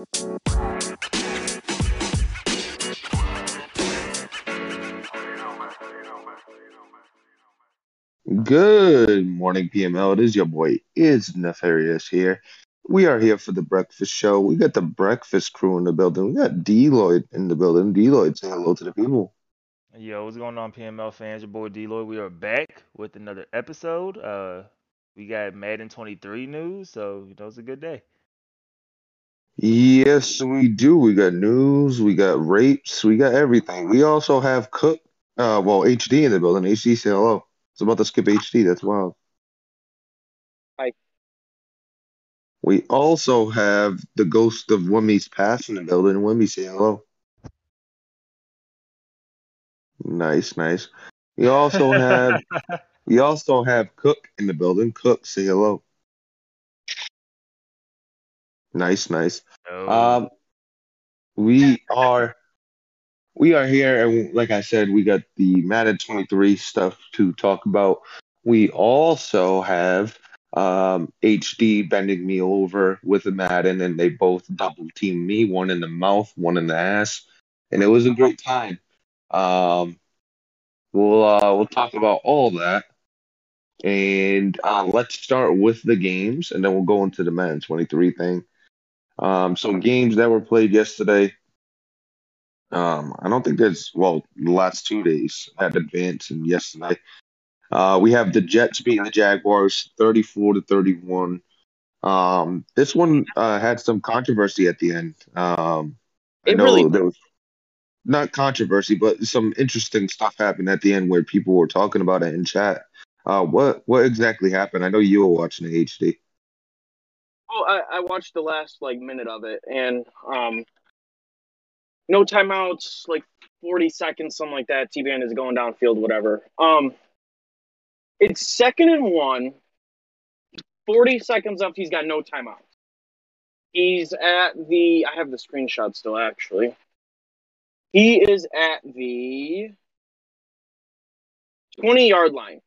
Good morning, PML. It is your boy, is Nefarious here. We are here for the breakfast show. We got the breakfast crew in the building. We got Deloitte in the building. Deloitte, say hello to the people. Yo, what's going on, PML fans? Your boy Deloitte. We are back with another episode. Uh, we got Madden 23 news, so you know it's a good day. Yes, we do. We got news, we got rapes, we got everything. We also have Cook, uh, well, HD in the building. HD, say hello. It's about to skip HD. That's wild. Hi. We also have the ghost of Wimmy's past in the building. Wimmy, say hello. Nice, nice. We also have we also have Cook in the building. Cook, say hello. Nice, nice. Oh, Um, we are we are here, and like I said, we got the Madden 23 stuff to talk about. We also have um, HD bending me over with a Madden, and they both double teamed me, one in the mouth, one in the ass, and it was a great time. Um, we'll uh, we'll talk about all that, and uh, let's start with the games, and then we'll go into the Madden 23 thing. Um, so games that were played yesterday. Um, I don't think there's well the last two days had advance and yesterday. Uh, we have the Jets beating the Jaguars 34 to 31. Um, this one uh, had some controversy at the end. Um, I It know really there was not controversy, but some interesting stuff happened at the end where people were talking about it in chat. Uh, what what exactly happened? I know you were watching the HD. Oh, I, I watched the last like minute of it, and um, no timeouts, like forty seconds, something like that. T Band is going downfield, whatever. Um, it's second and one. Forty seconds left. He's got no timeouts. He's at the. I have the screenshot still, actually. He is at the twenty yard line.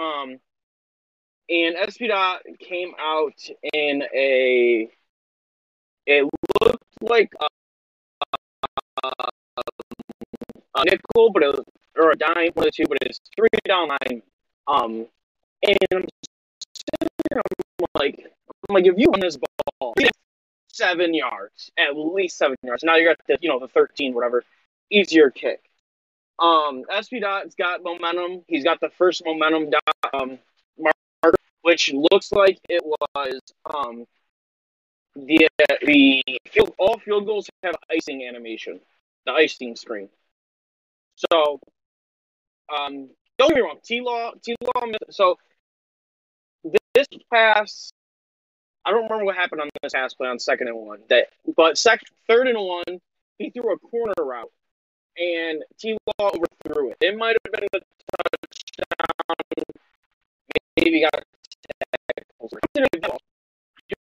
Um, and SP Dot came out in a. It looked like a, a nickel, but it was, or a dime, one of two, but it's three down line. Um, and I'm I'm like, I'm like, if you run this ball seven yards, at least seven yards, now you're at the, you know, the 13, whatever, easier kick. Um, SP Dot's got momentum. He's got the first momentum dot, um, which looks like it was um, the the field, all field goals have icing animation, the icing screen. So, um, don't get me wrong, T Law, T Law. So this pass, I don't remember what happened on this pass play on second and one. That, but sec, third and one, he threw a corner route, and T Law overthrew it. It might have been a touchdown, maybe got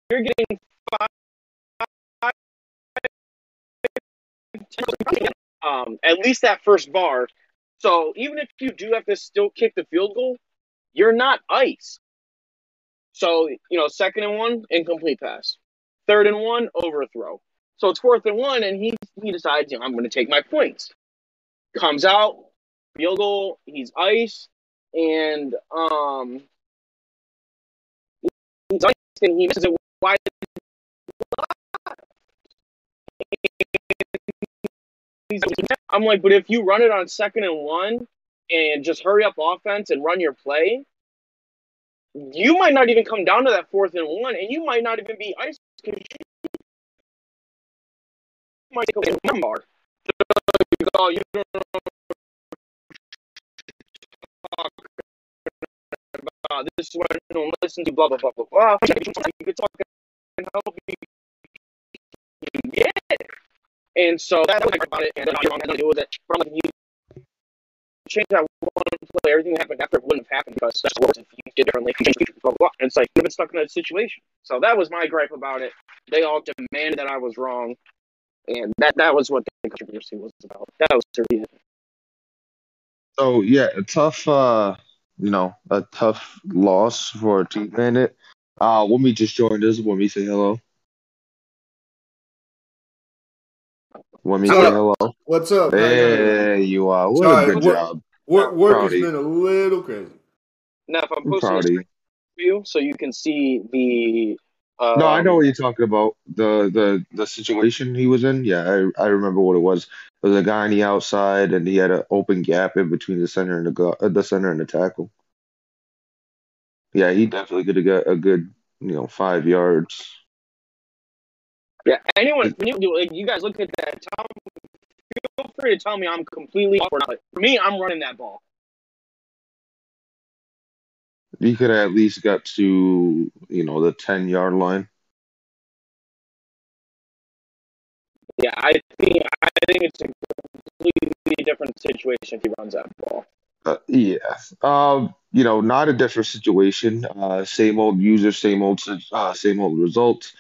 You're getting five, um, at least that first bar. So even if you do have to still kick the field goal, you're not ice. So you know, second and one, incomplete pass. Third and one, overthrow. So it's fourth and one, and he he decides, you know, I'm going to take my points. Comes out, field goal. He's ice, and um, and he misses it wide. I'm like, but if you run it on second and one and just hurry up offense and run your play, you might not even come down to that fourth and one, and you might not even be ice you might take. You you don't about. This is what I don't listen to. Blah blah blah blah blah. You could talk and help you get. And so that's what I about it, and then I with it. But I'm like, you change that one play, everything that happened after it wouldn't have happened because that's worse if you did differently. If you changed blah, blah, blah. And it's like you've been stuck in that situation. So that was my gripe about it. They all demanded that I was wrong, and that that was what the controversy was about. That was really it. So yeah, tough, uh, you know, a tough loss for a Team Bandit. Uh, Wimmy just joined us. Wimmy, say hello. Want me say hello? What's up? Hey, y'all doing? There you are. What Sorry, a good what- job. Work, work Proud has of you. been a little crazy. Now, if I'm I'm posting proud this of you. for you, so you can see the. Um, No, I know what you're talking about. The the the situation he was in. Yeah, I I remember what it was. There was a guy on the outside, and he had an open gap in between the center and the gu- uh, the center and the tackle. Yeah, he definitely could have got a good, you know, five yards. Yeah, anyone, when you, like, you guys look at that, tell, feel free to tell me I'm completely off or not. For me, I'm running that ball. He could have at least got to, you know, the ten yard line. Yeah, I think I think it's a completely different situation if he runs that ball. Uh, yeah. Um, you know, not a different situation. Uh, same old user, same old, uh, same old results.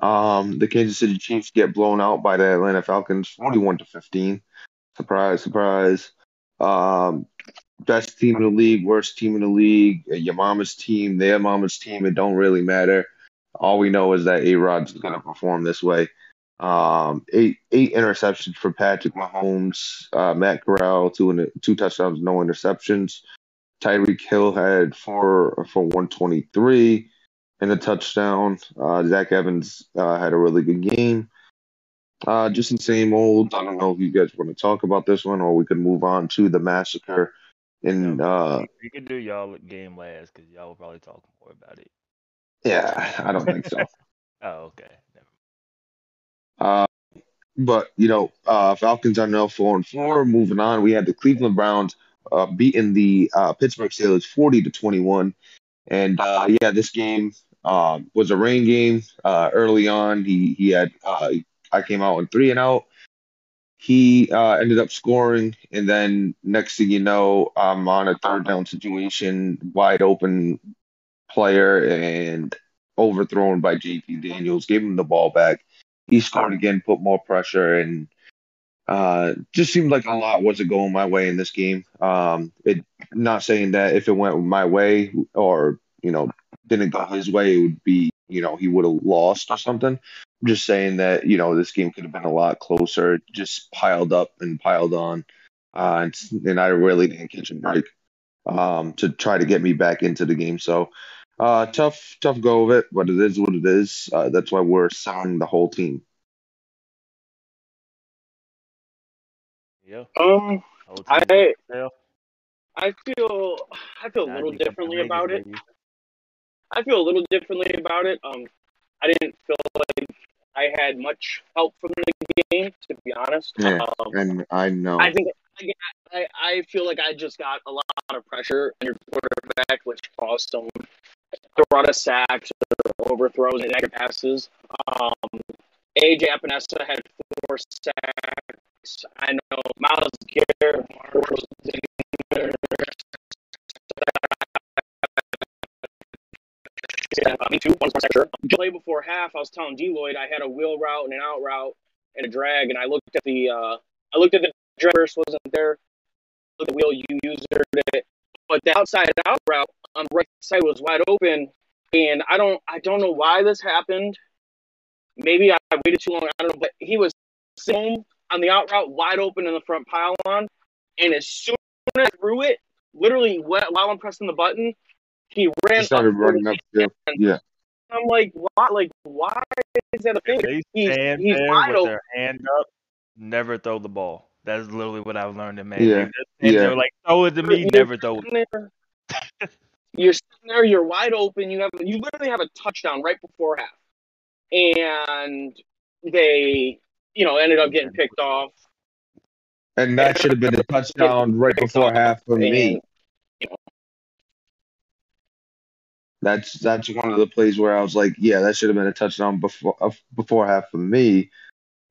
Um, the Kansas City Chiefs get blown out by the Atlanta Falcons, 41 to 15. Surprise, surprise. Um, best team in the league, worst team in the league, uh, your mama's team, their mama's team. It don't really matter. All we know is that A Rod's going to perform this way. Um, eight eight interceptions for Patrick Mahomes, uh, Matt Corral, two in two touchdowns, no interceptions. Tyreek Hill had four for 123 and a touchdown. Uh, Zach Evans uh, had a really good game. Uh, just the same old. I don't know if you guys want to talk about this one, or we could move on to the massacre in uh, we could do y'all game last because y'all will probably talk more about it. yeah, I don't think so. Oh, okay. Never Uh, but you know, uh, Falcons are now four and four. Moving on, we had the Cleveland Browns uh, beating the uh, Pittsburgh Steelers forty to twenty one, and uh, yeah, this game uh, was a rain game. Uh, early on, he he had uh, I came out on three and out. He uh, ended up scoring, and then next thing you know, I'm on a third down situation, wide open player, and overthrown by JT Daniels. Gave him the ball back he scored again, put more pressure, and uh, just seemed like a lot wasn't going my way in this game. Um, it not saying that if it went my way or you know didn't go his way, it would be you know he would have lost or something. I'm just saying that you know this game could have been a lot closer. It Just piled up and piled on, uh, and, and I really didn't catch a break um, to try to get me back into the game. So. Uh, tough, tough go of it, but it is what it is. Uh, that's why we're selling the whole team. Yeah. Um, Whole team I itself. I feel I feel a little differently about it. baby. I feel a little differently about it. Um, I didn't feel like I had much help from the game, to be honest. Yeah. Um, And I know. I think I, I feel like I just got a lot of pressure on your quarterback, which caused some a lot of sacks, or overthrows, and negative passes. Um, AJ Epenesa had four sacks. I know Myles Garrett was in Me too. One sack, sure. Play before half, I was telling Deloitte I had a wheel route and an out route and a drag, and I looked at the uh, I looked at the drivers wasn't there. Looked at the wheel you user it, but the outside out route on the right side was wide open, and I don't I don't know why this happened. Maybe I waited too long. I don't know, but he was sitting on the out route wide open in the front pylon, and as soon as I threw it, literally while I'm pressing the button, he ran He started up running up the yeah. I'm like, why? Like, why is that a thing? They He's, stand he's there wide with open. their hand up, never throw the ball. That's literally what I've learned in man. Yeah, They just stand yeah. like throw it to me, You're never throw it. there- You're sitting there. You're wide open. You have you literally have a touchdown right before half, and they, you know, ended up getting picked off. And that should have been a touchdown right before half for me. That's that's one of the plays where I was like, yeah, that should have been a touchdown before uh, before half for me,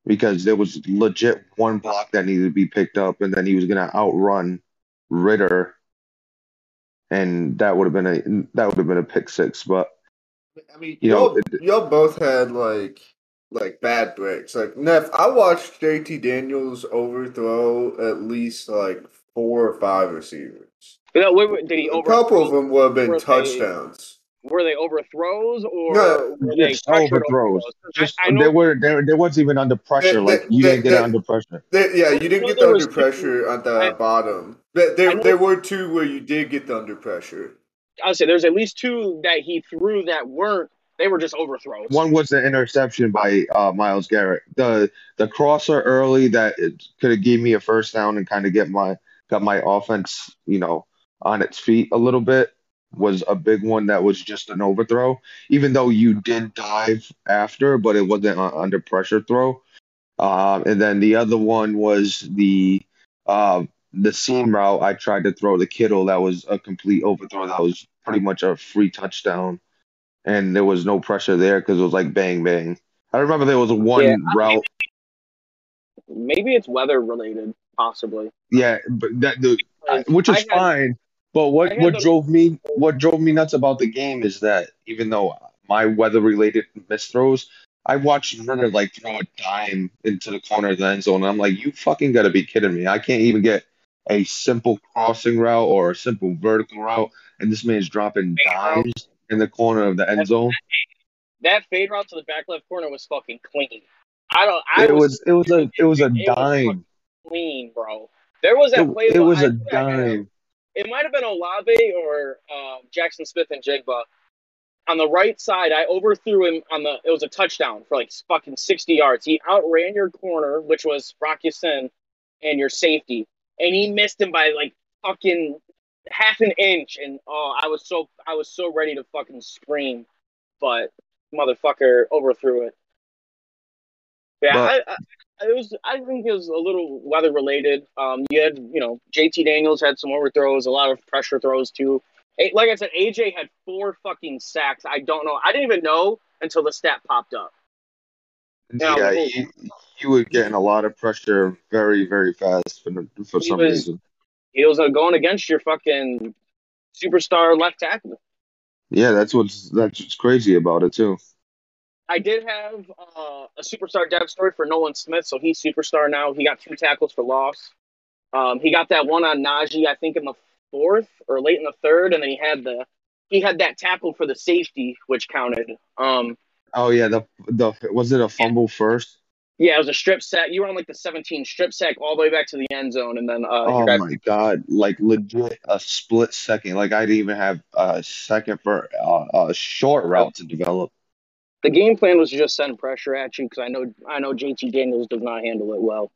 because there was legit one block that needed to be picked up, and then he was gonna outrun Ritter, and that would have been a that would have been a pick six. But I mean, you y'all, it- y'all both had like like bad breaks. Like Neff, I watched JT Daniels overthrow at least like four or five receivers. no, wait, wait, did he A couple of them would have been were they- touchdowns. Were they overthrows or No, were they Just pressured overthrows. Just I, know they were they, they wasn't even under pressure. They- like they- you they- didn't get they- under pressure. There, yeah, you didn't get the was under two- pressure at the I- bottom. But there, know- there were two where you did get the under pressure. I would say there's at least two that he threw that weren't. They were just overthrows. One was the interception by uh, Myles Garrett. The the crosser early that could have gave me a first down and kind of get my got my offense, you know, on its feet a little bit was a big one that was just an overthrow. Even though you did dive after, but it wasn't an under pressure throw. Um, and then the other one was the uh, the seam route. I tried to throw the Kittle. That was a complete overthrow. That was pretty much a free touchdown, and there was no pressure there because it was like bang bang. I remember there was one Yeah, route. Maybe it's weather related, possibly. Yeah, but that the which is had- fine. But what what the- drove me what drove me nuts about the game is that even though my weather related misthrows, I watched Runner like throw a dime into the corner of the end zone. And I'm like, you fucking gotta be kidding me! I can't even get a simple crossing route or a simple vertical route, and this man's dropping dimes in the corner of the end zone. That fade route to the back left corner was fucking clean. I don't. I It was, was it was a it was a It was dime. clean, bro. There was that It, play. it was I a dime. It might have been Olave or um, Jaxon Smith-Njigba. On the right side, I overthrew him on the. It was a touchdown for like fucking sixty yards. He outran your corner, which was Rock Sin, and your safety, and he missed him by like fucking half an inch. And oh, I was so I was so ready to fucking scream, but motherfucker overthrew it. Yeah, But- I, I, it was. I think it was a little weather related. Um, you had, you know, JT Daniels had some overthrows, a lot of pressure throws too. Like I said, AJ had four fucking sacks. I don't know. I didn't even know until the stat popped up. Yeah, Yeah, he, he was getting a lot of pressure very, very fast for, for some was- reason. He was uh, going against your fucking superstar left tackle. Yeah, that's what's that's what's crazy about it too. I did have uh, a superstar depth story for Nolan Smith, so he's superstar now. He got two tackles for loss. Um, he got that one on Najee, I think, in the fourth or late in the third, and then he had the he had that tackle for the safety, which counted. Um, Oh yeah, the the was it a fumble first? yeah, it was a strip sack. You were on like the 17 strip sack all the way back to the end zone, and then uh, Oh my god, like legit a split second. Like I didn't even have a second for uh, a short route to develop. The game plan was to just send pressure at you because I know I know JT Daniels does not handle it well.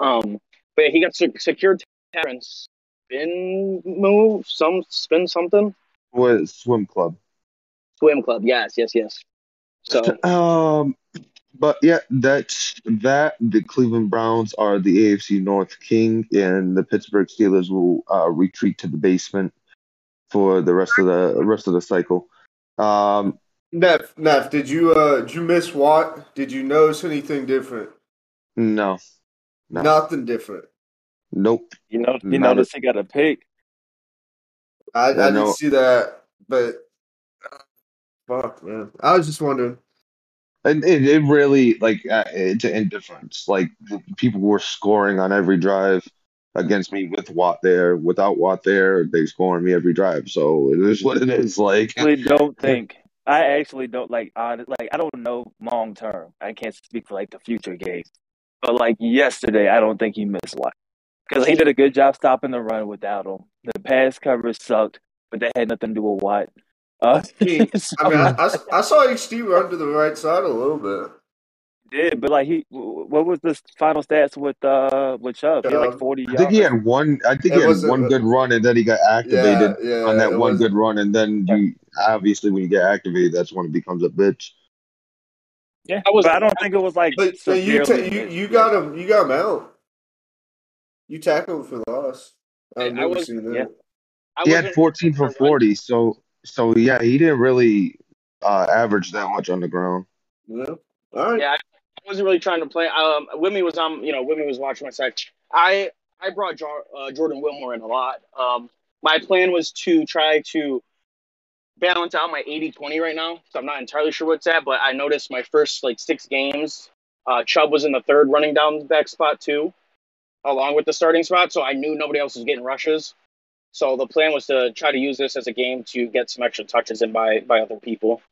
Um, but he got sec- secured and spin move, some spin something. Was swim club. Swim club, yes, yes, yes. So Um, but yeah, that's that. The Cleveland Browns are the AFC North king, and the Pittsburgh Steelers will uh, retreat to the basement for the rest of the rest of the cycle. Um, Neff, Neff, did you uh did you miss Watt? Did you notice anything different? no, no, Nothing different. nope. You know, you Not a- notice he got a pick. I, Yeah, I no. didn't see that, but uh, fuck, man. I was just wondering. And it, it really like uh, it's an indifference. Like people were scoring on every drive against me with Watt there. Without Watt there, they scoring me every drive. So it is what it is. Like actually don't think. I actually don't like. hon- Like I don't know long term. I can't speak for like the future games. But like yesterday, I don't think he missed one because he did a good job stopping the run without him. The pass coverage sucked, but that had nothing to do with what. Uh, so- I mean, I, I, I saw HD run to the right side a little bit. Did, but like he, what was the final stats with uh with Chubb? He had like forty I think he had one. I think It he had was a- one good run, and then he got activated Yeah, yeah. on that one was- good run, and then you obviously when you get activated, that's when it becomes a bitch. Yeah, I was- but I don't think it was like. But, but you, ta- you you got him. You got him out. You tackled for loss. I- I've I never was- seen that. yeah. He had 14 for 40, so so yeah, he didn't really uh, average that much on the ground. Yeah. All right. Yeah, I wasn't really trying to play. Um, Wimmy was on. You know, Wimmy was watching my side. I I brought Jar, uh, Jordan Wilmore in a lot. Um, my plan was to try to balance out my 80-20 right now. So I'm not entirely sure what's at, but I noticed my first like six games, uh, Chubb was in the third running down back spot too, along with the starting spot. So I knew nobody else was getting rushes. So the plan was to try to use this as a game to get some extra touches in by by other people.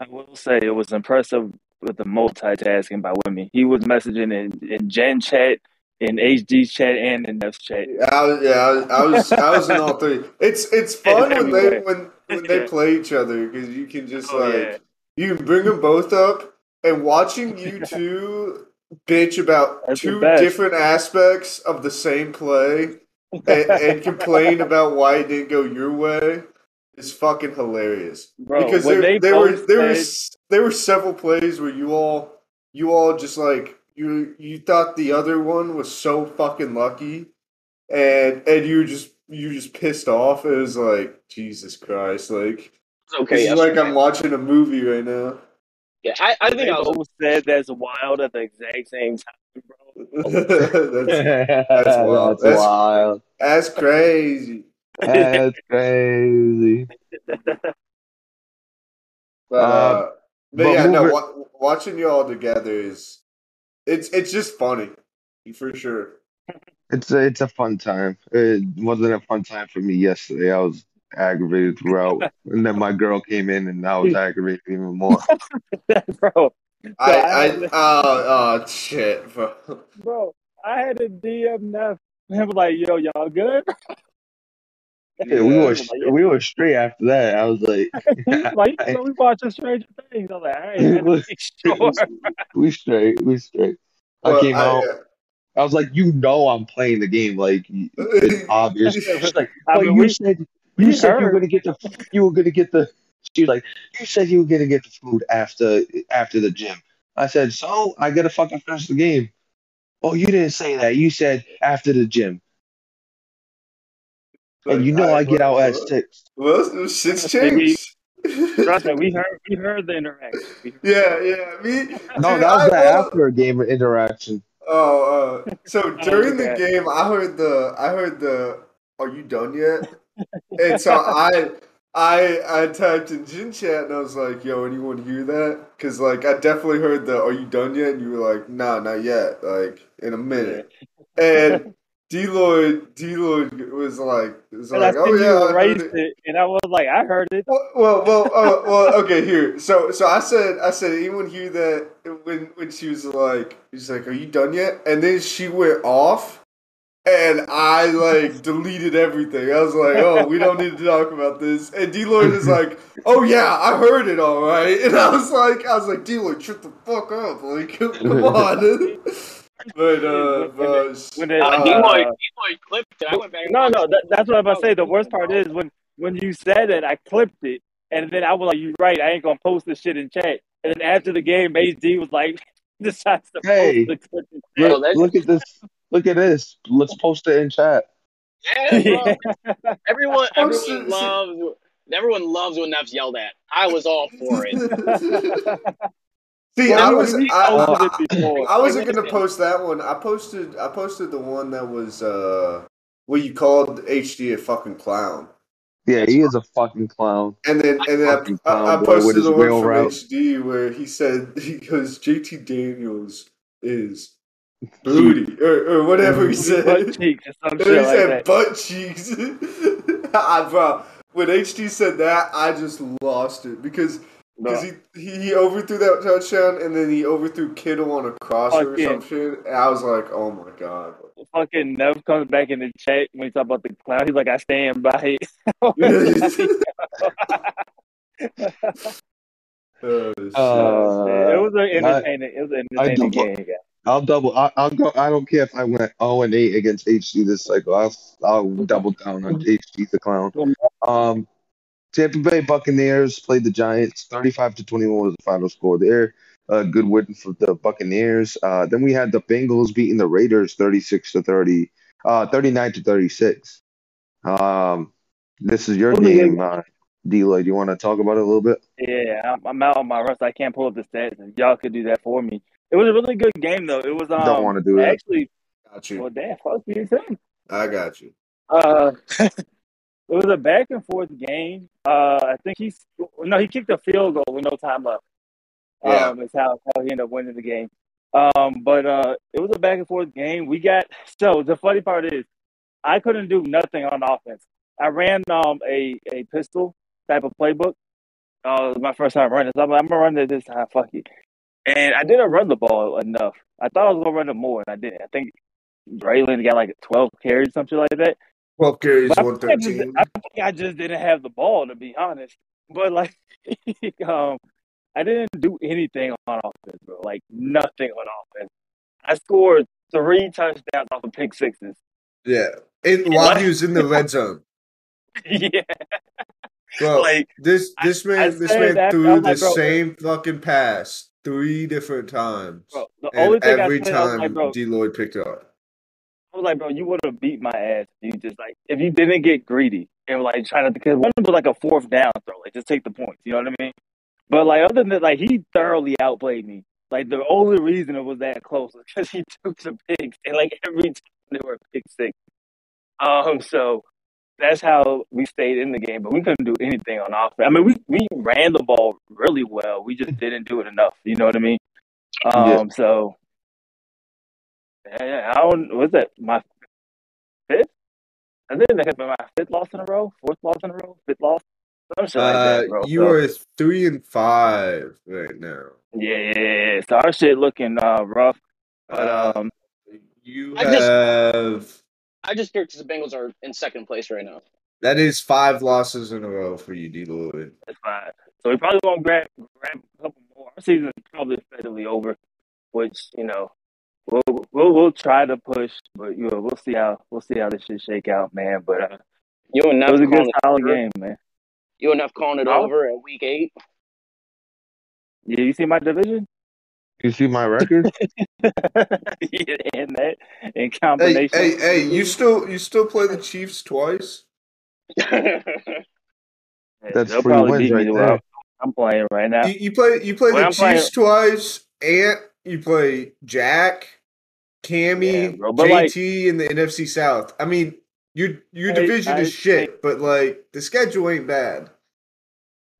I will say it was impressive with the multitasking by Wimmy. He was messaging in, in Gen chat, in HD chat, and in Neff's chat. I was, yeah, I was, I was, I was in all three. It's it's fun when they when when they play each other because you can just Oh, like yeah. you can bring them both up and watching you two bitch about That's two different aspects of the same play and, and complain about why it didn't go your way is fucking hilarious. Bro, because when there, they there were there were said- s- there were several plays where you all you all just like you you thought the other one was so fucking lucky and and you just you just pissed off. It was like Jesus Christ, like It's okay. this is like I'm watching a movie right now. yeah, I, I think I was said that's wild at the exact same time, bro. that's That's, wild. That's- wild. that's crazy. That's crazy. But, Uh, uh, but, but yeah, no, moving- wa- watching you all together is it's it's just funny for sure. It's a, it's a fun time. It wasn't a fun time for me yesterday. I was aggravated throughout, and then my girl came in, and I was aggravated even more. bro, I I I had- oh oh shit, bro. bro, I had a DM Neff. Him like, yo, y'all good? Yeah, we Yeah. were we were straight after that. I was like, He's like, you know, we watching Stranger Things. I was like, all right, I had to make sure. we straight, we straight. I came I- out. Uh, I was like, you know, I'm playing the game. Like it's obvious. She's like, oh, but mean, you we- said we you said you were gonna get the you were gonna get the. She was like, you said you were gonna get the food after after the gym. I said, so I gotta fucking finish the game. Oh, you didn't say that. You said after the gym, and you know I, get out at six. Well, shit's changed. Trust me, we heard, we heard the interaction. Heard- yeah, yeah. Me. No, dude, that was I the will- after game interaction. Oh, uh, so during the okay. game, I heard the, I heard the, "Are you done yet?" and so I, I, I typed in Gin chat and I was like, "Yo, anyone hear that?" Because like I definitely heard the "Are you done yet?" and you were like, "Nah, not yet." Like in a minute. And Deloyd, Deloyd was like, was And I like, "Oh yeah." I heard erased it, and I was like, I heard it. well, well, well, uh, well, okay. Here, so, so I said, I said, anyone hear that when when she was like, she's like, "Are you done yet?" And then she went off, and I like deleted everything. I was like, "Oh, we don't need to talk about this." And Deloitte is like, "Oh yeah, I heard it all right." And I was like, I was like, Deloitte, shut the fuck up, like, come on. But uh, but When it, uh, uh, Deloitte, Deloitte clipped it. I went back. No, no, that, that's what I'm about to say. The worst part is when when you said it, I clipped it, and then I was like, "You're right? I ain't gonna post this shit in chat." And then after the game, HD was like, decides to Hey. post the clip Bro, Look, look at this. Look at this. Let's post it in chat. Yeah, bro. Everyone, Oh, everyone shit, shit. loves, everyone loves when Neff's yelled at. I was all for it. See, Well, I was, we I, posted I, it. I wasn't gonna post that one. I posted I posted the one that was uh where you called HD a fucking clown. Yeah, he is a fucking clown. And then and then I, I, I clown boy with posted his the one from route. HD where he said he goes JT Daniels is booty or, or whatever he said. butt cheeks or some And shit he like said that. butt cheeks. I, bro, when HD said that, I just lost it because because Bro, he, he he overthrew that touchdown and then he overthrew Kittle on a crosser or Fucking- some shit. And I was like, oh my god. fucking Nev comes back in the chat when he talk about the clown. He's like, "I stand by it." Oh. Uh, it was an entertaining. it was an entertaining game. guys. I'll double. I, I'll go. I don't care if I went 0 and 8 against HD this cycle. I'll I'll double down on HD the clown. Um, Tampa Bay Buccaneers played the Giants. 35 to 21 was the final score there. A good win for the Buccaneers. Uh, then we had the Bengals beating the Raiders 36 to 30, uh, 39 to 36. Um, this is your What was the game, uh, D-Lloyd. You want to talk about it a little bit? Yeah, I'm, I'm out on my rust. I can't pull up the stats. If y'all could do that for me. It was a really good game, though. It was um, Don't want to do that. actually. got you. Well, damn, fuck you, too. I got you. Uh, it was a back and forth game. Uh, I think he's no, he kicked a field goal with no time left. Yeah. Um, is how how he ended up winning the game. Um, but uh, it was a back and forth game. We got so the funny part is I couldn't do nothing on offense. I ran um a a pistol type of playbook. Uh, it was my first time running, so I'm like, I'm gonna run it this time. Fuck it. And I didn't run the ball enough. I thought I was gonna run it more, and I didn't. I think Braylon got like 12 carries, something like that. 12 carries, But I think, I, just, 113. I think I just didn't have the ball, to be honest. But like, um, I didn't do anything on offense, bro. Like nothing on offense. I scored three touchdowns off of pick sixes. Yeah. And while he was in the red zone. yeah, Bro, like this this I man this said man that, threw was the bro- same fucking pass three different times. bro. The and only thing every I said, time like, D Lloyd picked up. I was like, bro, you would have beat my ass if you just like if you didn't get greedy and like trying to because one was like a fourth down throw, like just take the points. You know what I mean? But like other than that, like he thoroughly outplayed me. Like the only reason it was that close was because he took some picks and like every time they were pick six. Um, so that's how we stayed in the game, but we couldn't do anything on offense. I mean, we we ran the ball really well. We just didn't do it enough. You know what I mean? Um, Yeah. so I don't. What's that? My fifth? I think that been my fifth loss in a row, fourth loss in a row, fifth loss, some shit like Uh, that, bro. you So, are three and five right now. yeah, yeah, yeah, yeah. So our shit looking uh rough, but Uh, um, You I just- have I just fear because the Bengals are in second place right now. that is five losses in a row for you, D Lloyd. that's fine. So we probably won't grab grab a couple more. Our season is probably steadily over, which you know. We'll, we'll we'll try to push, but you know, we'll see how we'll see how this shit shake out, man. But uh, You and it Neff was a good calling it solid over. game, man. You and Neff calling it Oh. over at week eight. Yeah, you see my division? You see my record? yeah, and that in combination. hey, hey! You still you still play the Chiefs twice? That's they'll three probably wins right there. I'm- I'm playing right now. You, you play you play Well, the I'm playing- Chiefs twice, and you play Jack, Cammy, Yeah, bro, but, like- JT in the NFC South. I mean, your your division I- is shit, but like the schedule ain't bad.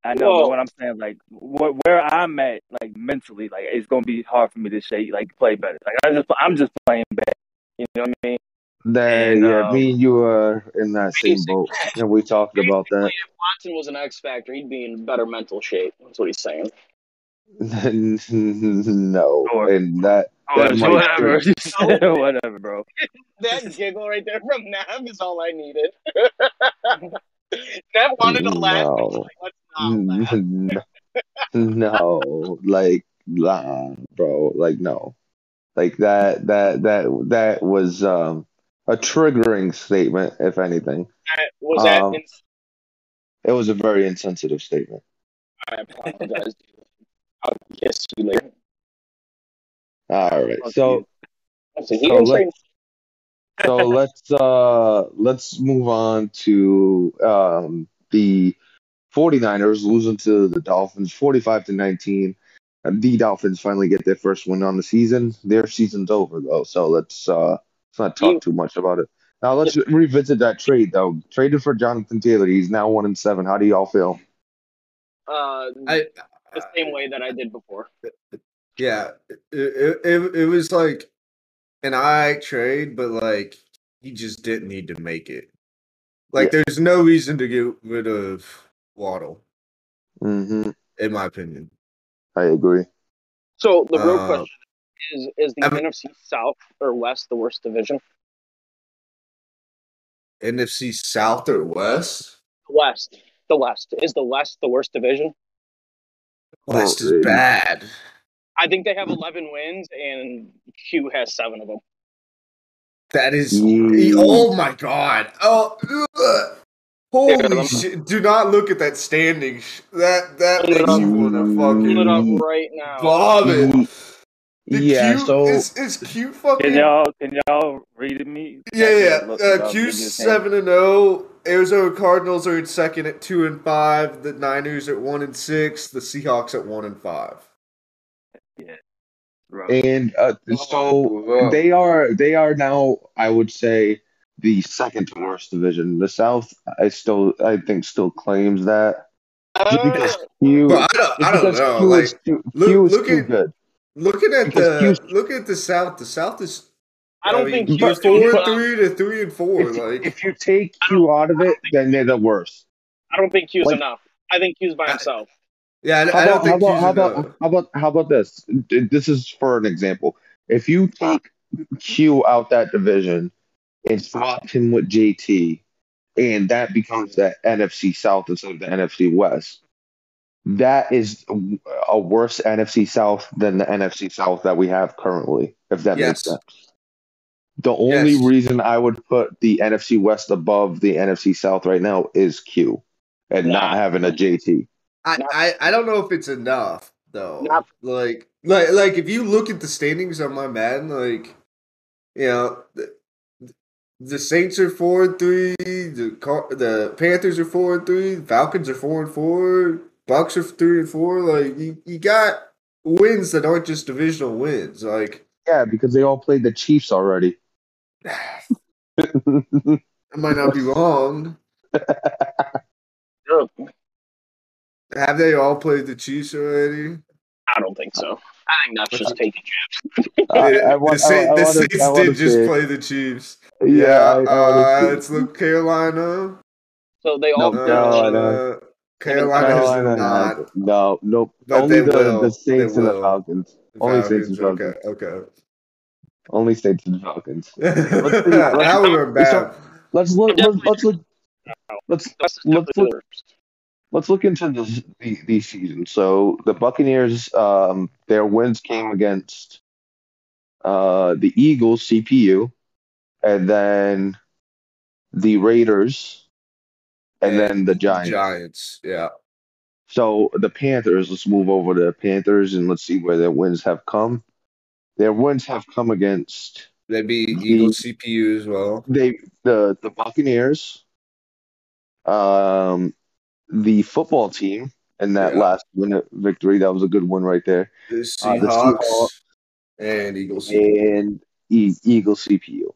I know, Whoa. but what I'm saying, like, wh- where I'm at, like mentally, like it's gonna be hard for me to shake, like play better. Like I just, I'm just playing bad. You know what I mean? That And, yeah, um, me and you are in that same boat, and we talked about that. If Watson was an X factor, he'd be in better mental shape. That's what he's saying. no, Sure. and that Oh, That might whatever, you whatever, bro. That giggle right there from Nev is all I needed. Nev wanted to laugh. but No. like, laugh. no, like nah, bro, like no, like that that that that was um a triggering statement, if anything. That- Was that? Um, ins- It was a very insensitive statement. I apologize. I'll kiss you later. All right, so. So So let's- so let's uh let's move on to um the 49ers losing to the Dolphins 45 to 19. And the Dolphins finally get their first win on the season. Their season's over though, so let's uh let's not talk too much about it. Now let's revisit that trade though. Traded for Jonathan Taylor. He's now one and seven. How do y'all feel? uh, I the same way that I did before. yeah, it, it, it, it was like an I trade, but like he just didn't need to make it. Like there's no reason to get rid of Waddle, hmm in my opinion. I agree. So the real Uh, question is: Is the I mean- NFC South or West the worst division? NFC South or West? West. The West is the West the worst division. West is bad. I think they have 11 wins, and Q has seven of them. That is. Mm. Oh my god. Oh. ugh. Holy Yeah. shit! Do not look at that standing. That that Pull makes you want to Pull it fucking up right now. vomit. The Yeah, Q, so is is Q fucking Can y'all can y'all read me? yeah I yeah. can look it Uh, Q me a second. seven and zero. Arizona Cardinals are in second at two and five. The Niners at one and six. The Seahawks at one and five. Bro. and uh, so they are they are now I would say the second to worst division. The South I still I think still claims that just Uh, because Q don't, I don't know. Q Like is too, look- Q is look too at- good. Looking at because the Q's- look at the South. The South is I don't mean, think they're Q's but- doing four but- enough. three to three and four. If, Like if you take Q out of it, then they're the worst. I don't think Q's Like- enough. I think Q's by I- himself. yeah, I, How I don't about, how about, Q's how about, enough. how about, how about this? This is for an example. If you take Q out that division and swap him with JT, and that becomes the NFC South instead of the NFC West, that is a worse NFC South than the NFC South that we have currently, if that makes sense. The only Yes. reason I would put the NFC West above the NFC South right now is Q and not having a JT. I, I I don't know if it's enough though. Not- like like like if you look at the standings on my Madden, like you know the, the Saints are four and three, the Car- the Panthers are four and three, Falcons are four and four, Bucks are three and four. Like you, you got wins that aren't just divisional wins. Like Yeah, because they all played the Chiefs already. I might not be wrong. Ugh, Have they all played the Chiefs already? I don't think so. I think that's just taking I, I the want, Sa- I, I the Saints did just say- play the Chiefs. Yeah, I, I uh, see- let's Carolina. So they all. No, Uh, Carolina. Carolina has Carolina not. has- no, nope. Only the, will. the Saints and the will. Falcons. Only Saints and Falcons, Falcons. okay, okay. Only Saints and Falcons. now we're bad. Let's look. Let's, let's look. Let's Let's definitely look- the worst. let's look into this the, the season. So the Buccaneers, um, their wins came against uh, the Eagles, CPU, and then the Raiders, and, then the Giants. Giants, yeah. So the Panthers, let's move over to the Panthers and let's see where their wins have come. Their wins have come against They beat The- Eagles CPU as well. they the the Buccaneers, um, the football team and that Yeah. last minute victory. That was a good one right there. The Uh, the Seahawks Seahawks. and Eagles. And e- Eagle CPU.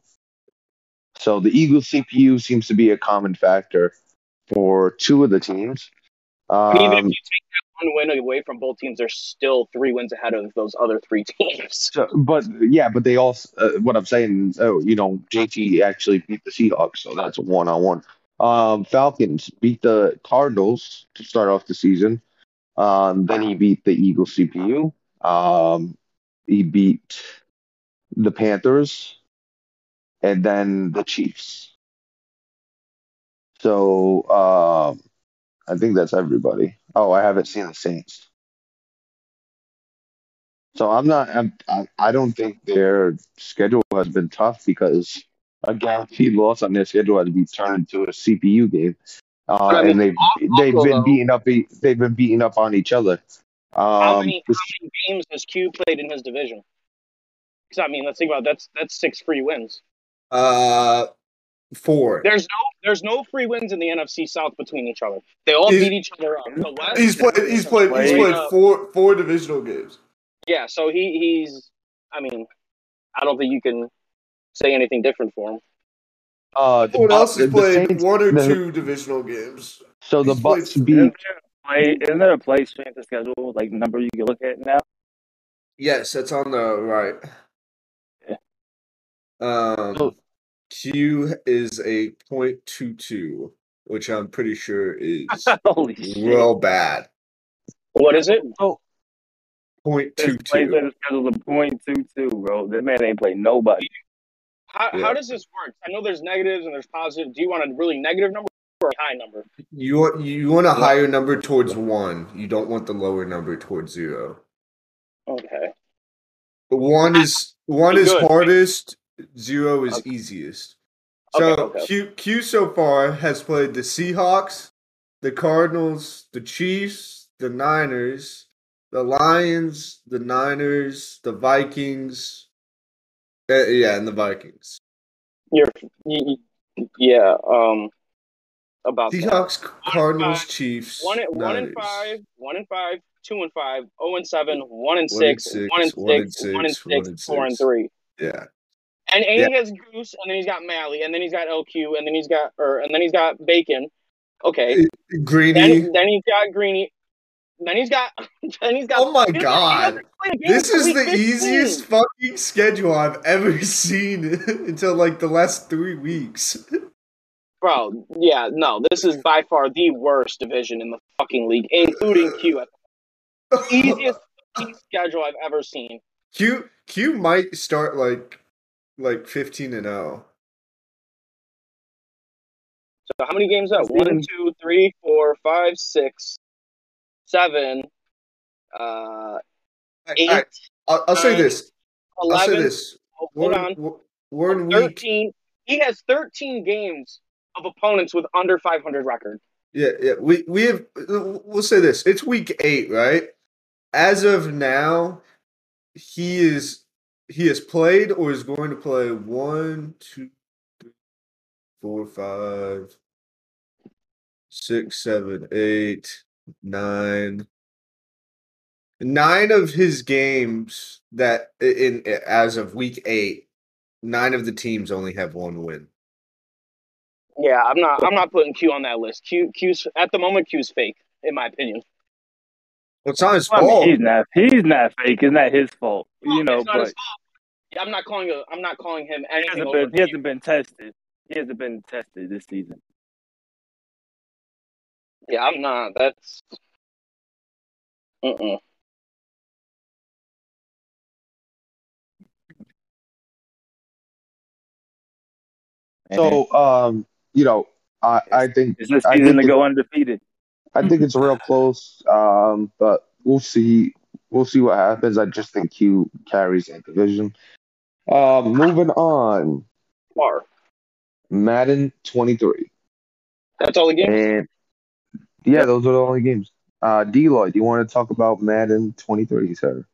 So the Eagle CPU seems to be a common factor for two of the teams. And even if Um, you take that one win away from both teams, there's still three wins ahead of those other three teams. so, but yeah, but they all. uh, what I'm saying is, oh, you know, JT actually beat the Seahawks, so that's a one on one. Um, Falcons beat the Cardinals to start off the season. Um, then he beat the Eagles CPU. Um, he beat the Panthers, and then the Chiefs. So um, I think that's everybody. Oh, I haven't seen the Saints. So I'm not. I'm, I I don't think their schedule has been tough because a guaranteed loss on their schedule has been turned into a CPU game, uh, I mean, and they've they've been though- beating up. e- They've been beating up on each other. How Um, many, how many games has Q played in his division? Because I mean, let's think about it. that's that's six free wins. Uh, four. There's no there's no free wins in the NFC South between each other. They all He's- beat each other up. The West, He's played. He's played. He's played up. four four divisional games. Yeah, so he he's. I mean, I don't think you can say anything different for him. uh, the Someone Buc- else has the played Saints- one or the- two divisional games. So the he's Bucks beat. Isn't there a play? Isn't there a play strength of schedule like number you can look at now? Yes, that's on the right. Yeah. Um, So- Q is a point two two, which I'm pretty sure is Holy shit! real bad. What is it? Oh, His two play two. strength of schedule is a point two two, bro. That man ain't played nobody. How, Yeah. how does this work? I know there's negatives and there's positives. Do you want a really negative number or a high number? You want you want a higher number towards one. You don't want the lower number towards zero. Okay. One is one is Good. hardest. Zero is easiest. So Okay, okay. Q Q so far has played the Seahawks, the Cardinals, the Chiefs, the Niners, the Lions, the Niners, the Vikings. Uh, yeah, and the Vikings. You're, you, you- yeah. Um. About that. Seahawks, Cardinals, five, Chiefs, One and one and five, one and five, two and five, zero and seven, one and One and six, six, one and one and six, one and six, one and six, four and three. Yeah. And, and Yeah. he has Goose, and then he's got Mally, and then he's got LQ, and then he's got or and then he's got Bacon. Okay. Uh, Greeny. Then then he's got Greeny. Then he's got. Then he's got. Oh my he doesn't- he God. doesn't play a game This is the 15. easiest fucking schedule I've ever seen until like the last three weeks. Bro, yeah, no, this is by far the worst division in the fucking league, including Q. Easiest schedule I've ever seen. Q Q might start like like fifteen and 0. So how many games out? One, two, three, four, five, six, seven, uh, eight, I, will I'll say nine, this. I'll say this. oh, We're, hold on. we're- we're in week. Thirteen. He has thirteen games of opponents with under five hundred record. Yeah, yeah. We we have. We'll say this. It's week eight, right? As of now, he is he has played or is going to play one, two, three, four, five, six, seven, eight, nine. Nine of his games that in as of week eight, nine of the teams only have one win. Yeah, I'm not. I'm not putting Q on that list. Q, Q's at the moment. Q's fake, in my opinion. Well, it's not his I mean, fault. he's not. He's not fake. It's not his fault. You know, it's not but his fault. Yeah, I'm not calling a. I'm not calling him he anything. hasn't been. He hasn't been tested. He hasn't been tested this season. Yeah, I'm not. That's. Mm-mm. So, um, you know, I, I think It's this I season think to go undefeated. I think it's real close. Um, but we'll see. We'll see what happens. I just think Q carries that division. Um, moving on, Far. Madden 23, That's all the games. and yeah, those are the only games. Uh, Deloitte, you want to talk about Madden 23, sir?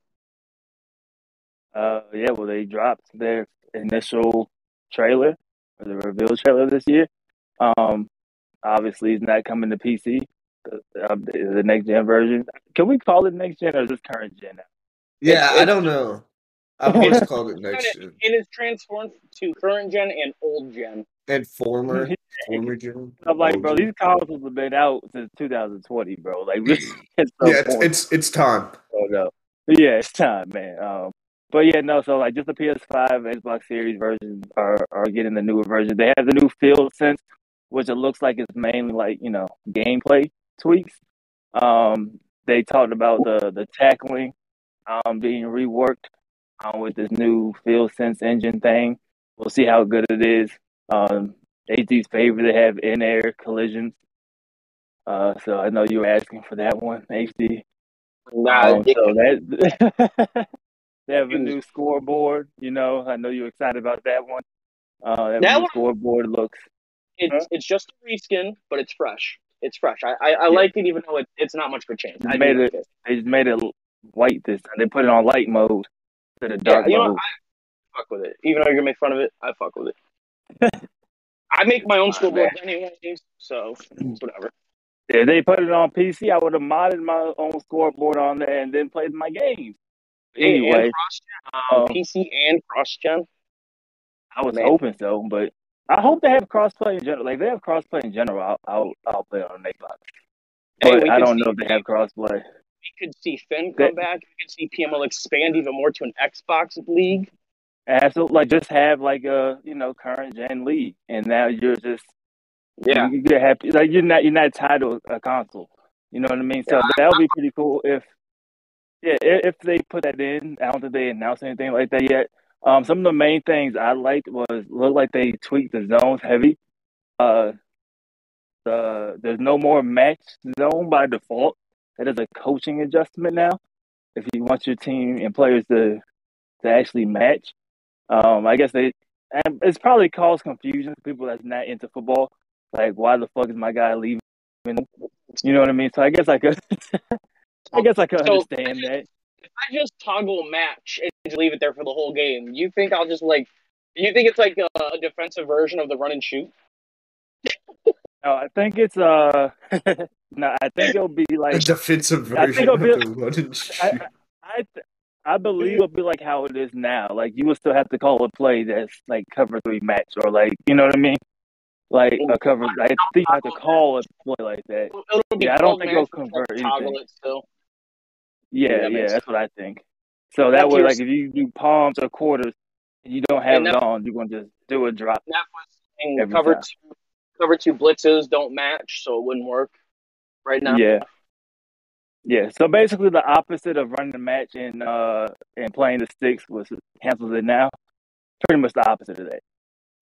Uh, yeah. Well, they dropped their initial trailer, or the reveal trailer this year. Um, obviously, it's not coming to PC. The, uh, the next gen version. Can we call it next gen or is this current gen now? Yeah, It's- I don't know. I've always called it next And gen it is transformed to current gen and old gen. and former former gen. I'm like, bro, gen. these consoles have been out since 2020, bro. Like, this is so yeah, it's, it's it's time. Oh no. Yeah, it's time, man. Um, but yeah, no. So like, just the PS5, Xbox Series versions are are getting the newer version. They have the new Field Sense, which it looks like is mainly like you know gameplay tweaks. Um, they talked about the the tackling um being reworked um, with this new Field Sense engine thing. We'll see how good it is. Um, AT's favorite to have in air collisions. Uh, so I know you were asking for that one, HD. Nah, Um, so that they have a new scoreboard. You know, I know you're excited about that one. Uh, that, That new one- scoreboard looks. it's it's just a reskin, but it's fresh. It's fresh. I I, I like it, even though it, it's not much of a change. I Made like it- They just made it white this time. They put it on light mode instead of Yeah, dark you know, mode. I fuck with it. Even though you're gonna make fun of it, I fuck with it. I make my own Fine, scoreboards anyway, so it's whatever. If they put it on PC, I would have modded my own scoreboard on there and then played my games. Anyway, and cross-gen, um, PC and cross gen. I was Man. hoping so, but I hope they have crossplay in general. Like if they have crossplay in general, I'll I'll, I'll play on Xbox. Hey, But I don't know if they have crossplay. We could see Finn That- come back. We could see PML expand even more to an Xbox league. Absolutely, like just have like a you know current gen league, and now you're just Yeah, you get happy. Like you're not you're not tied to a console. You know what I mean? So Yeah, that would be pretty cool if yeah if they put that in. I don't think they announced anything like that yet. Um, some of the main things I liked was looked like they tweaked the zones heavy. Uh, the there's no more match zone by default. That is a coaching adjustment now. If you want your team and players to to actually match, um, I guess they and it's probably caused confusion to people that's not into football. Like, why the fuck is my guy leaving? You know what I mean? So I guess I could, I guess I could So- understand that. If I just toggle match and just leave it there for the whole game, you think I'll just like? You think it's like a, a defensive version of the run and shoot? No, I think it's uh, no, I think it'll be like A like defensive I think version it'll of the run and shoot. I, I, I believe it'll be like how it is now. Like you will still have to call a play that's like cover three match or like you know what I mean, like a cover. I think you have to call a play like that. It'll be Yeah, I don't think match, it'll but you have to convert Toggle anything. Yeah, that yeah, that's what I think. So that to way, like if you do palms or quarters and you don't have it on, you're gonna just do a drop. That was cover time. two, cover two blitzes don't match, so it wouldn't work right now. Yeah. Yeah. So basically the opposite of running the match and uh and playing the sticks was cancels it now. Pretty much the opposite of that.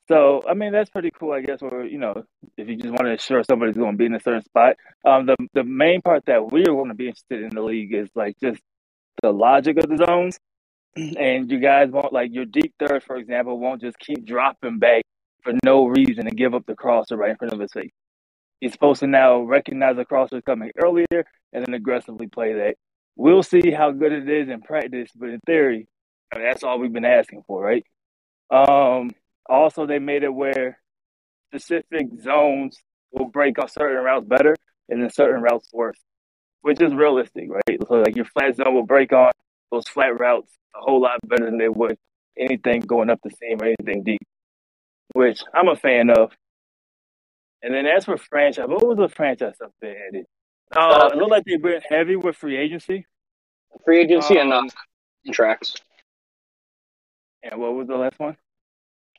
So I mean that's pretty cool I guess or you know, if you just want to ensure somebody's gonna be in a certain spot. Um the the main part that we're gonna be interested in the league is like just the logic of the zones. And you guys won't like your deep third, for example, won't just keep dropping back for no reason and give up the crosser right in front of his face. He's supposed to now recognize the crosser coming earlier and then aggressively play that. We'll see how good it is in practice, but in theory, I mean, that's all we've been asking for, right? Um, also, they made it where specific zones will break on certain routes better and then certain routes worse, which is realistic, right? So, like your flat zone will break on those flat routes a whole lot better than they would anything going up the seam or anything deep, which I'm a fan of. And then as for franchise, what was the franchise stuff they added? Uh, it looked like they went heavy with free agency. Free agency and uh, Um, contracts. And what was the last one?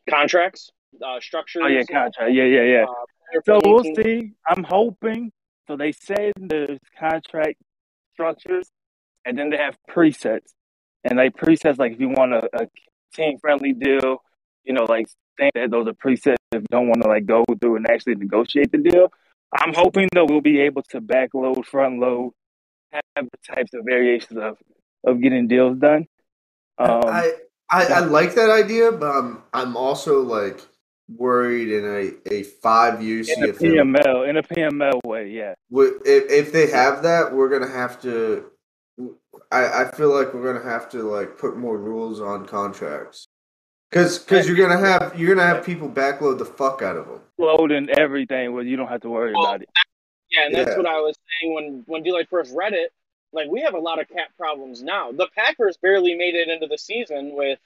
Contracts, uh, structures. Oh yeah, contract. Yeah, yeah, yeah. uh, So we'll see. I'm hoping. So they said there's contract structures, and then they have presets, and like presets, like if you want a, a team friendly deal, you know, like saying that those are presets if you don't want to like go through and actually negotiate the deal. I'm hoping that we'll be able to backload, front load, have the types of variations of of getting deals done. Um, I, I I like that idea, but I'm I'm also like worried in a, a five year in a PML, in a PML way, yeah. If if they have that, we're gonna have to. I, I feel like we're gonna have to like put more rules on contracts, because because you're gonna have you're gonna have people backload the fuck out of them. Loading everything where you don't have to worry Well, about it. Yeah, and that's Yeah. what I was saying when when D like first read it. Like we have a lot of cap problems now. The Packers barely made it into the season with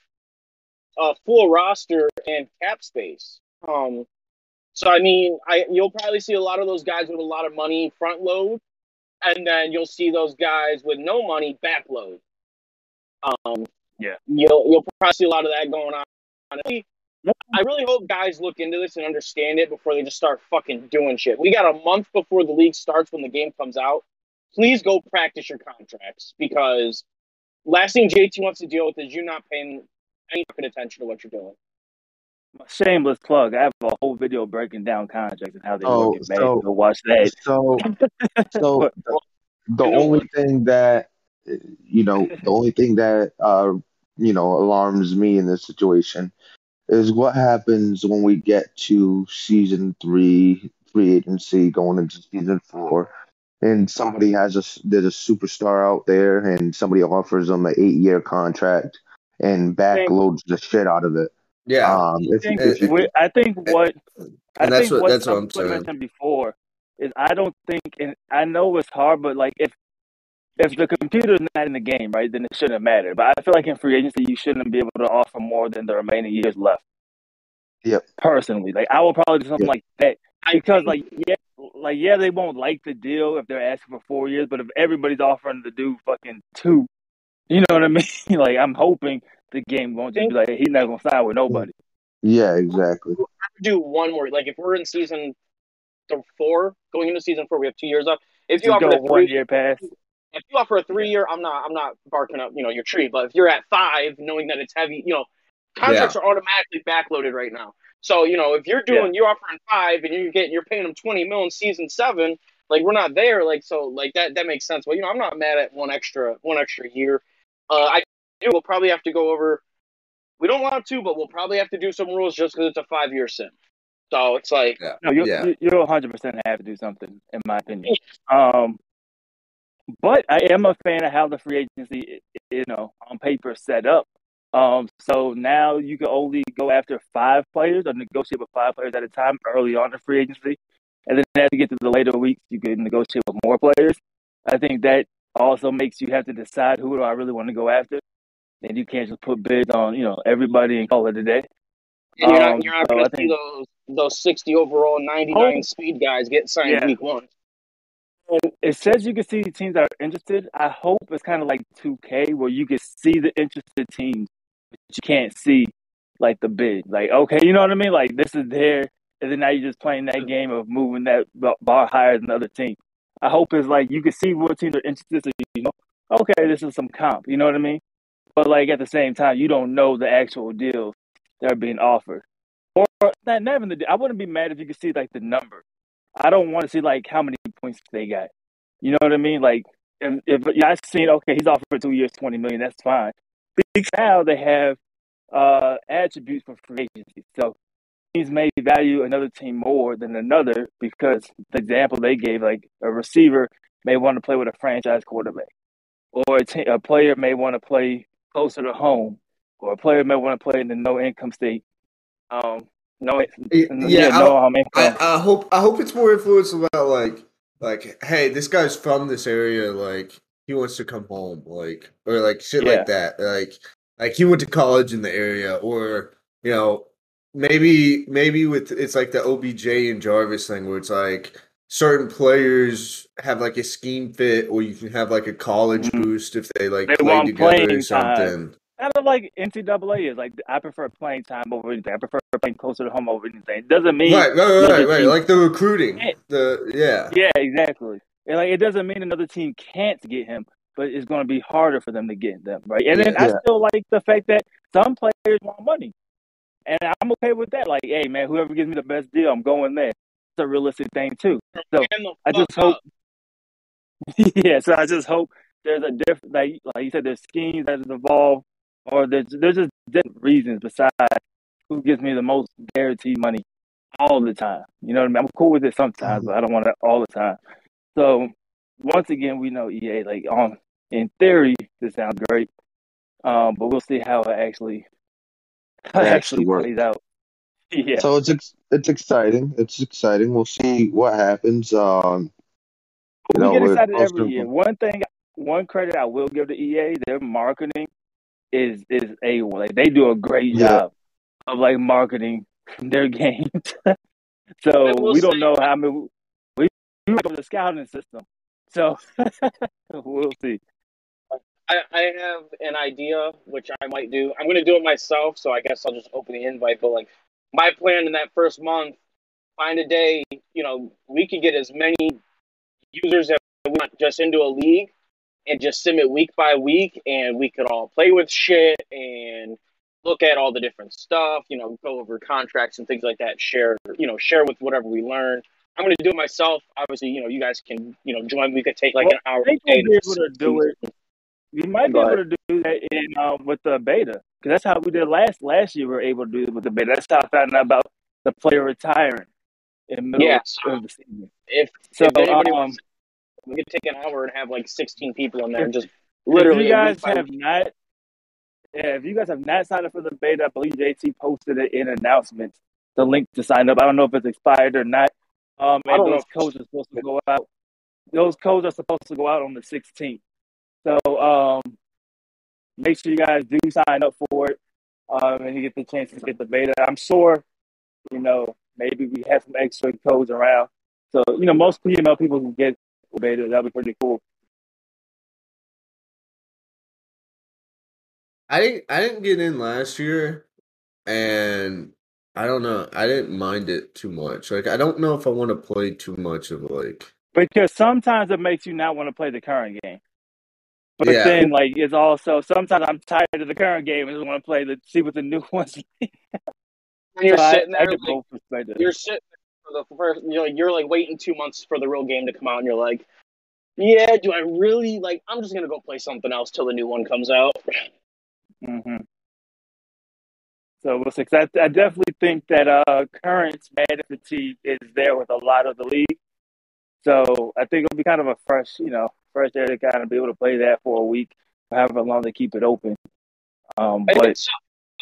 a full roster and cap space. Um, so I mean, I you'll probably see a lot of those guys with a lot of money front load, and then you'll see those guys with no money back load. Um, Yeah. you'll you'll probably see a lot of that going on. I really hope guys look into this and understand it before they just start fucking doing shit. We got a month before the league starts when the game comes out. Please go practice your contracts because last thing JT wants to deal with is you not paying any fucking attention to what you're doing. Shameless plug. I have a whole video breaking down contracts and how they Oh, work in Madden. so- Go watch that. So, so But- the, the You know only thing that you know, the only thing that uh, you know alarms me in this situation is what happens when we get to season three, free agency, going into season four, and somebody has a s- there's a superstar out there, and somebody offers them an eight year contract and backloads the shit out of it. Yeah, Um, I think, if you, we- I think what I that's think what that's what I'm saying. mentioned before is I don't think, and I know it's hard, but like if if the computer's not in the game, right, then it shouldn't matter. But I feel like in free agency, you shouldn't be able to offer more than the remaining years left. Yep. Personally, like I will probably do something Yep. like that because, like, yeah, like yeah, they won't like the deal if they're asking for four years. But if everybody's offering to do fucking two, you know what I mean? like, I'm hoping the game won't just be like he's not gonna sign with nobody. yeah, exactly. do one more. Like if we're in season four, going into season four, we have two years left. If you Just offer go a one three, year pass. if you offer a three year, I'm not, I'm not barking up, you know, your tree. But if you're at five, knowing that it's heavy, you know, contracts are automatically backloaded right now. So you know, if you're doing, you're offering five, and you're getting, you're paying them twenty mil in season seven. Like we're not there. Like so, like that, that makes sense. But you know, I'm not mad at one extra, one extra year. Uh, I do. We'll probably have to go over. We don't want to, but we'll probably have to do some rules just because it's a five year sim. So it's like, No, you're Yeah. you- you're 100 percent have to do something, in my opinion. Um, but I am a fan of how the free agency, you know, on paper set up. Um, so now you can only go after five players or negotiate with five players at a time early on in free agency, and then as you get to the later weeks, you can negotiate with more players. I think that also makes you have to decide who do I really want to go after, and you can't just put bids on you know everybody and call it a day. and you're Um, not, you're not so going to see those those 60 overall, 99 Oh. speed guys get signed Yeah. week one. And, it says you can see teams that are interested. I hope it's kind of like 2K where you can see the interested teams, you can't see like the bid. Like, okay, you know what I mean? Like this is there, and then now you're just playing that game of moving that bar higher than the other team. I hope it's like you can see what teams are interested, so you know, okay, this is some comp. You know what I mean? But like at the same time, you don't know the actual deals that are being offered. Or not, not even the. I wouldn't be mad if you could see like the number. I don't want to see like how many points they got. You know what I mean? Like if, if yeah, I've seen okay, he's offered two years, twenty million. That's fine. Because now they have uh, attributes for free agency. So teams may value another team more than another because the example they gave, like a receiver may want to play with a franchise quarterback, or a, player may want to play closer to home, or a player may want to play in the no income state. Um, no, yeah, yeah no um, income. I, I hope I hope it's more influenced about like like hey, this guy's from this area, like he wants to come home, like or like shit Yeah. like that, like like he went to college in the area, or you know maybe maybe with it's like the OBJ and Jarvis thing where it's like certain players have like a scheme fit, or you can have like a college Mhm. boost if they like They play together playing or time. something. kind of like NCAA is like I prefer playing time over anything. I prefer playing closer to home over anything. It doesn't mean Right, right, right, right, right. Like the recruiting, Yeah. the yeah. Yeah, exactly. And like it doesn't mean another team can't get him, but it's going to be harder for them to get them, right? And then I Yeah. still like the fact that some players want money, and I'm okay with that. Like, hey, man, whoever gives me the best deal, I'm going there. It's a realistic thing too. So I just hope, yeah. So I just hope there's a different, like, like you said, there's schemes that involved, or there's there's just different reasons besides who gives me the most guaranteed money all the time. You know what I mean? I'm cool with it sometimes, but I don't want it all the time. So once again, we know EA like on in theory this sounds great, um, but we'll see how it actually how it It actually actually works. plays out. Yeah, So it's ex- it's exciting. It's exciting. We'll see what happens. Um, you we know, get with excited every of- year. One thing, one credit I will give to EA, their marketing is is a like they do a great Yeah. job of like marketing their games. I so will we don't say- know how many we we have the scouting system. So we'll see. I, I have an idea which I might do. I'm gonna do it myself, so I guess I'll just open the invite. But like my plan in that first month, find a day. You know, we could get as many users as we want just into a league, and just sim it week by week, and we could all play with shit and look at all the different stuff. You know, go over contracts and things like that. Share, you know, share with whatever we learn. I'm gonna do it myself. Obviously, you know, you guys can, you know, join. We could take like Well, an hour. I think we'll be able to do it. We might be able to do that in um, with the beta because that's how we did last last year. We were able to do it with the beta. That's how I found out about the player retiring in middle Yeah, of, so- of the season. if So if anybody um, wants, we could take an hour and have like 16 people in there and just if literally. you guys have week. not, yeah, if you guys have not signed up for the beta, I believe JT posted it in announcements. The link to sign up. I don't know if it's expired or not. Um, I and don't know those codes are supposed to go out. Those codes are supposed to go out on the 16th. So um, make sure you guys do sign up for it, um, and you get the chance to get the beta. I'm sure, you know, maybe we have some extra codes around. So you know, most PML people can get the beta. That'd be pretty cool. I didn't I didn't get in last year and I don't know. I didn't mind it too much. Like I don't know if I want to play too much of like Because sometimes it makes you not want to play the current game. But Yeah. then, like, it's also sometimes I'm tired of the current game and just want to play the see what the new ones. And you're so sitting I, there, get like, you're sitting there for the first. You're like, you're like waiting two months for the real game to come out, and you're like, yeah, do I really like? I'm just gonna go play something else till the new one comes out. hmm So we'll see. I, I definitely think that uh, current Madden fatigue is there with a lot of the league. So I think it'll be kind of a fresh, you know, fresh air to kind of be able to play that for a week, however long they keep it open. Um, but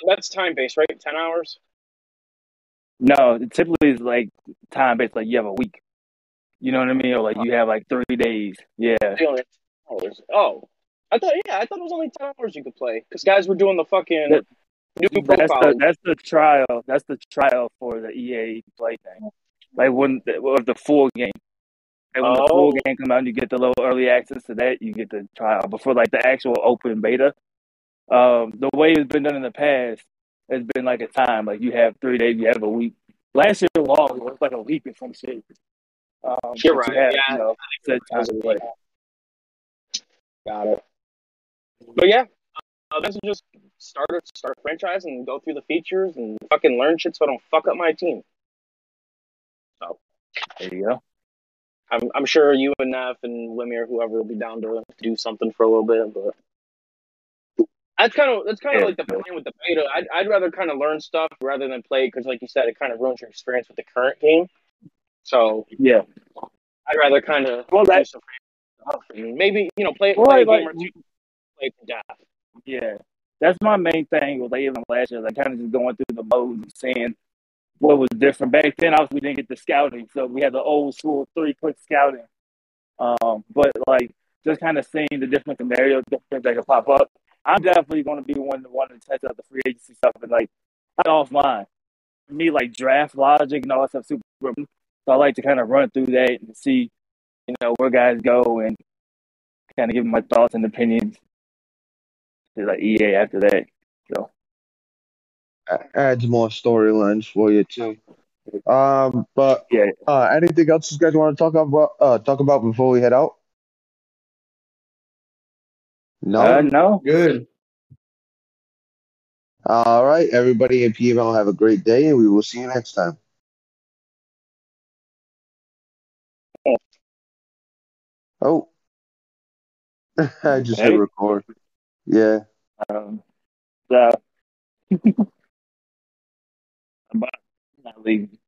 that's time based, right? Ten hours. no, it typically is like time based. Like you have a week. You know what I mean? Or like you have like three days. Yeah. You only have 10 hours. Oh, I thought yeah, I thought it was only ten hours you could play because guys were doing the fucking That- new That's profile. the that's the trial. That's the trial for the EA play thing. Like when the, well, the full game. And when the full Oh. game come out, you get the little early access to that. You get the trial. But for like the actual open beta, um, the way it's been done in the past, it's been like a time. Like you have three days, you have a week. Last year, long it was like a week or some shit. Um, You're but you right, have, yeah. You know. Got it. But yeah, uh, this is just start a start a franchise and go through the features and fucking learn shit so I don't fuck up my team. So there you go. I'm I'm sure you and Neff and Lemire, whoever, will be down to do something for a little bit, but that's kind of that's kind of Yeah. like the plan with the beta. I'd I'd rather kind of learn stuff rather than play because, like you said, it kind of ruins your experience with the current game. So Yeah. I'd rather kind of Well, do that some stuff and maybe you know play Well, play a like- game or two, play to death. Yeah, that's my main thing with even last year. Like kind of just going through the modes and seeing what was different. Back then, obviously, we didn't get the scouting, so we had the old school three quick scouting. Um, but like just kind of seeing the different scenarios, different things that could pop up. I'm definitely going to be one to want to test out the free agency stuff and like not offline. Me, like draft logic and all that stuff, super. So I like to kind of run through that and see, you know, where guys go and kind of give my thoughts and opinions to like EA after that. So A- Adds more storylines for you too. Um, but yeah, uh, anything else you guys want to talk about? Uh, talk about before we head out? No. uh, no, Good. All right, everybody in PML, have a great day, and we will see you next time. Oh, I just hit Hey. record. Yeah. um, so I'm not leaving.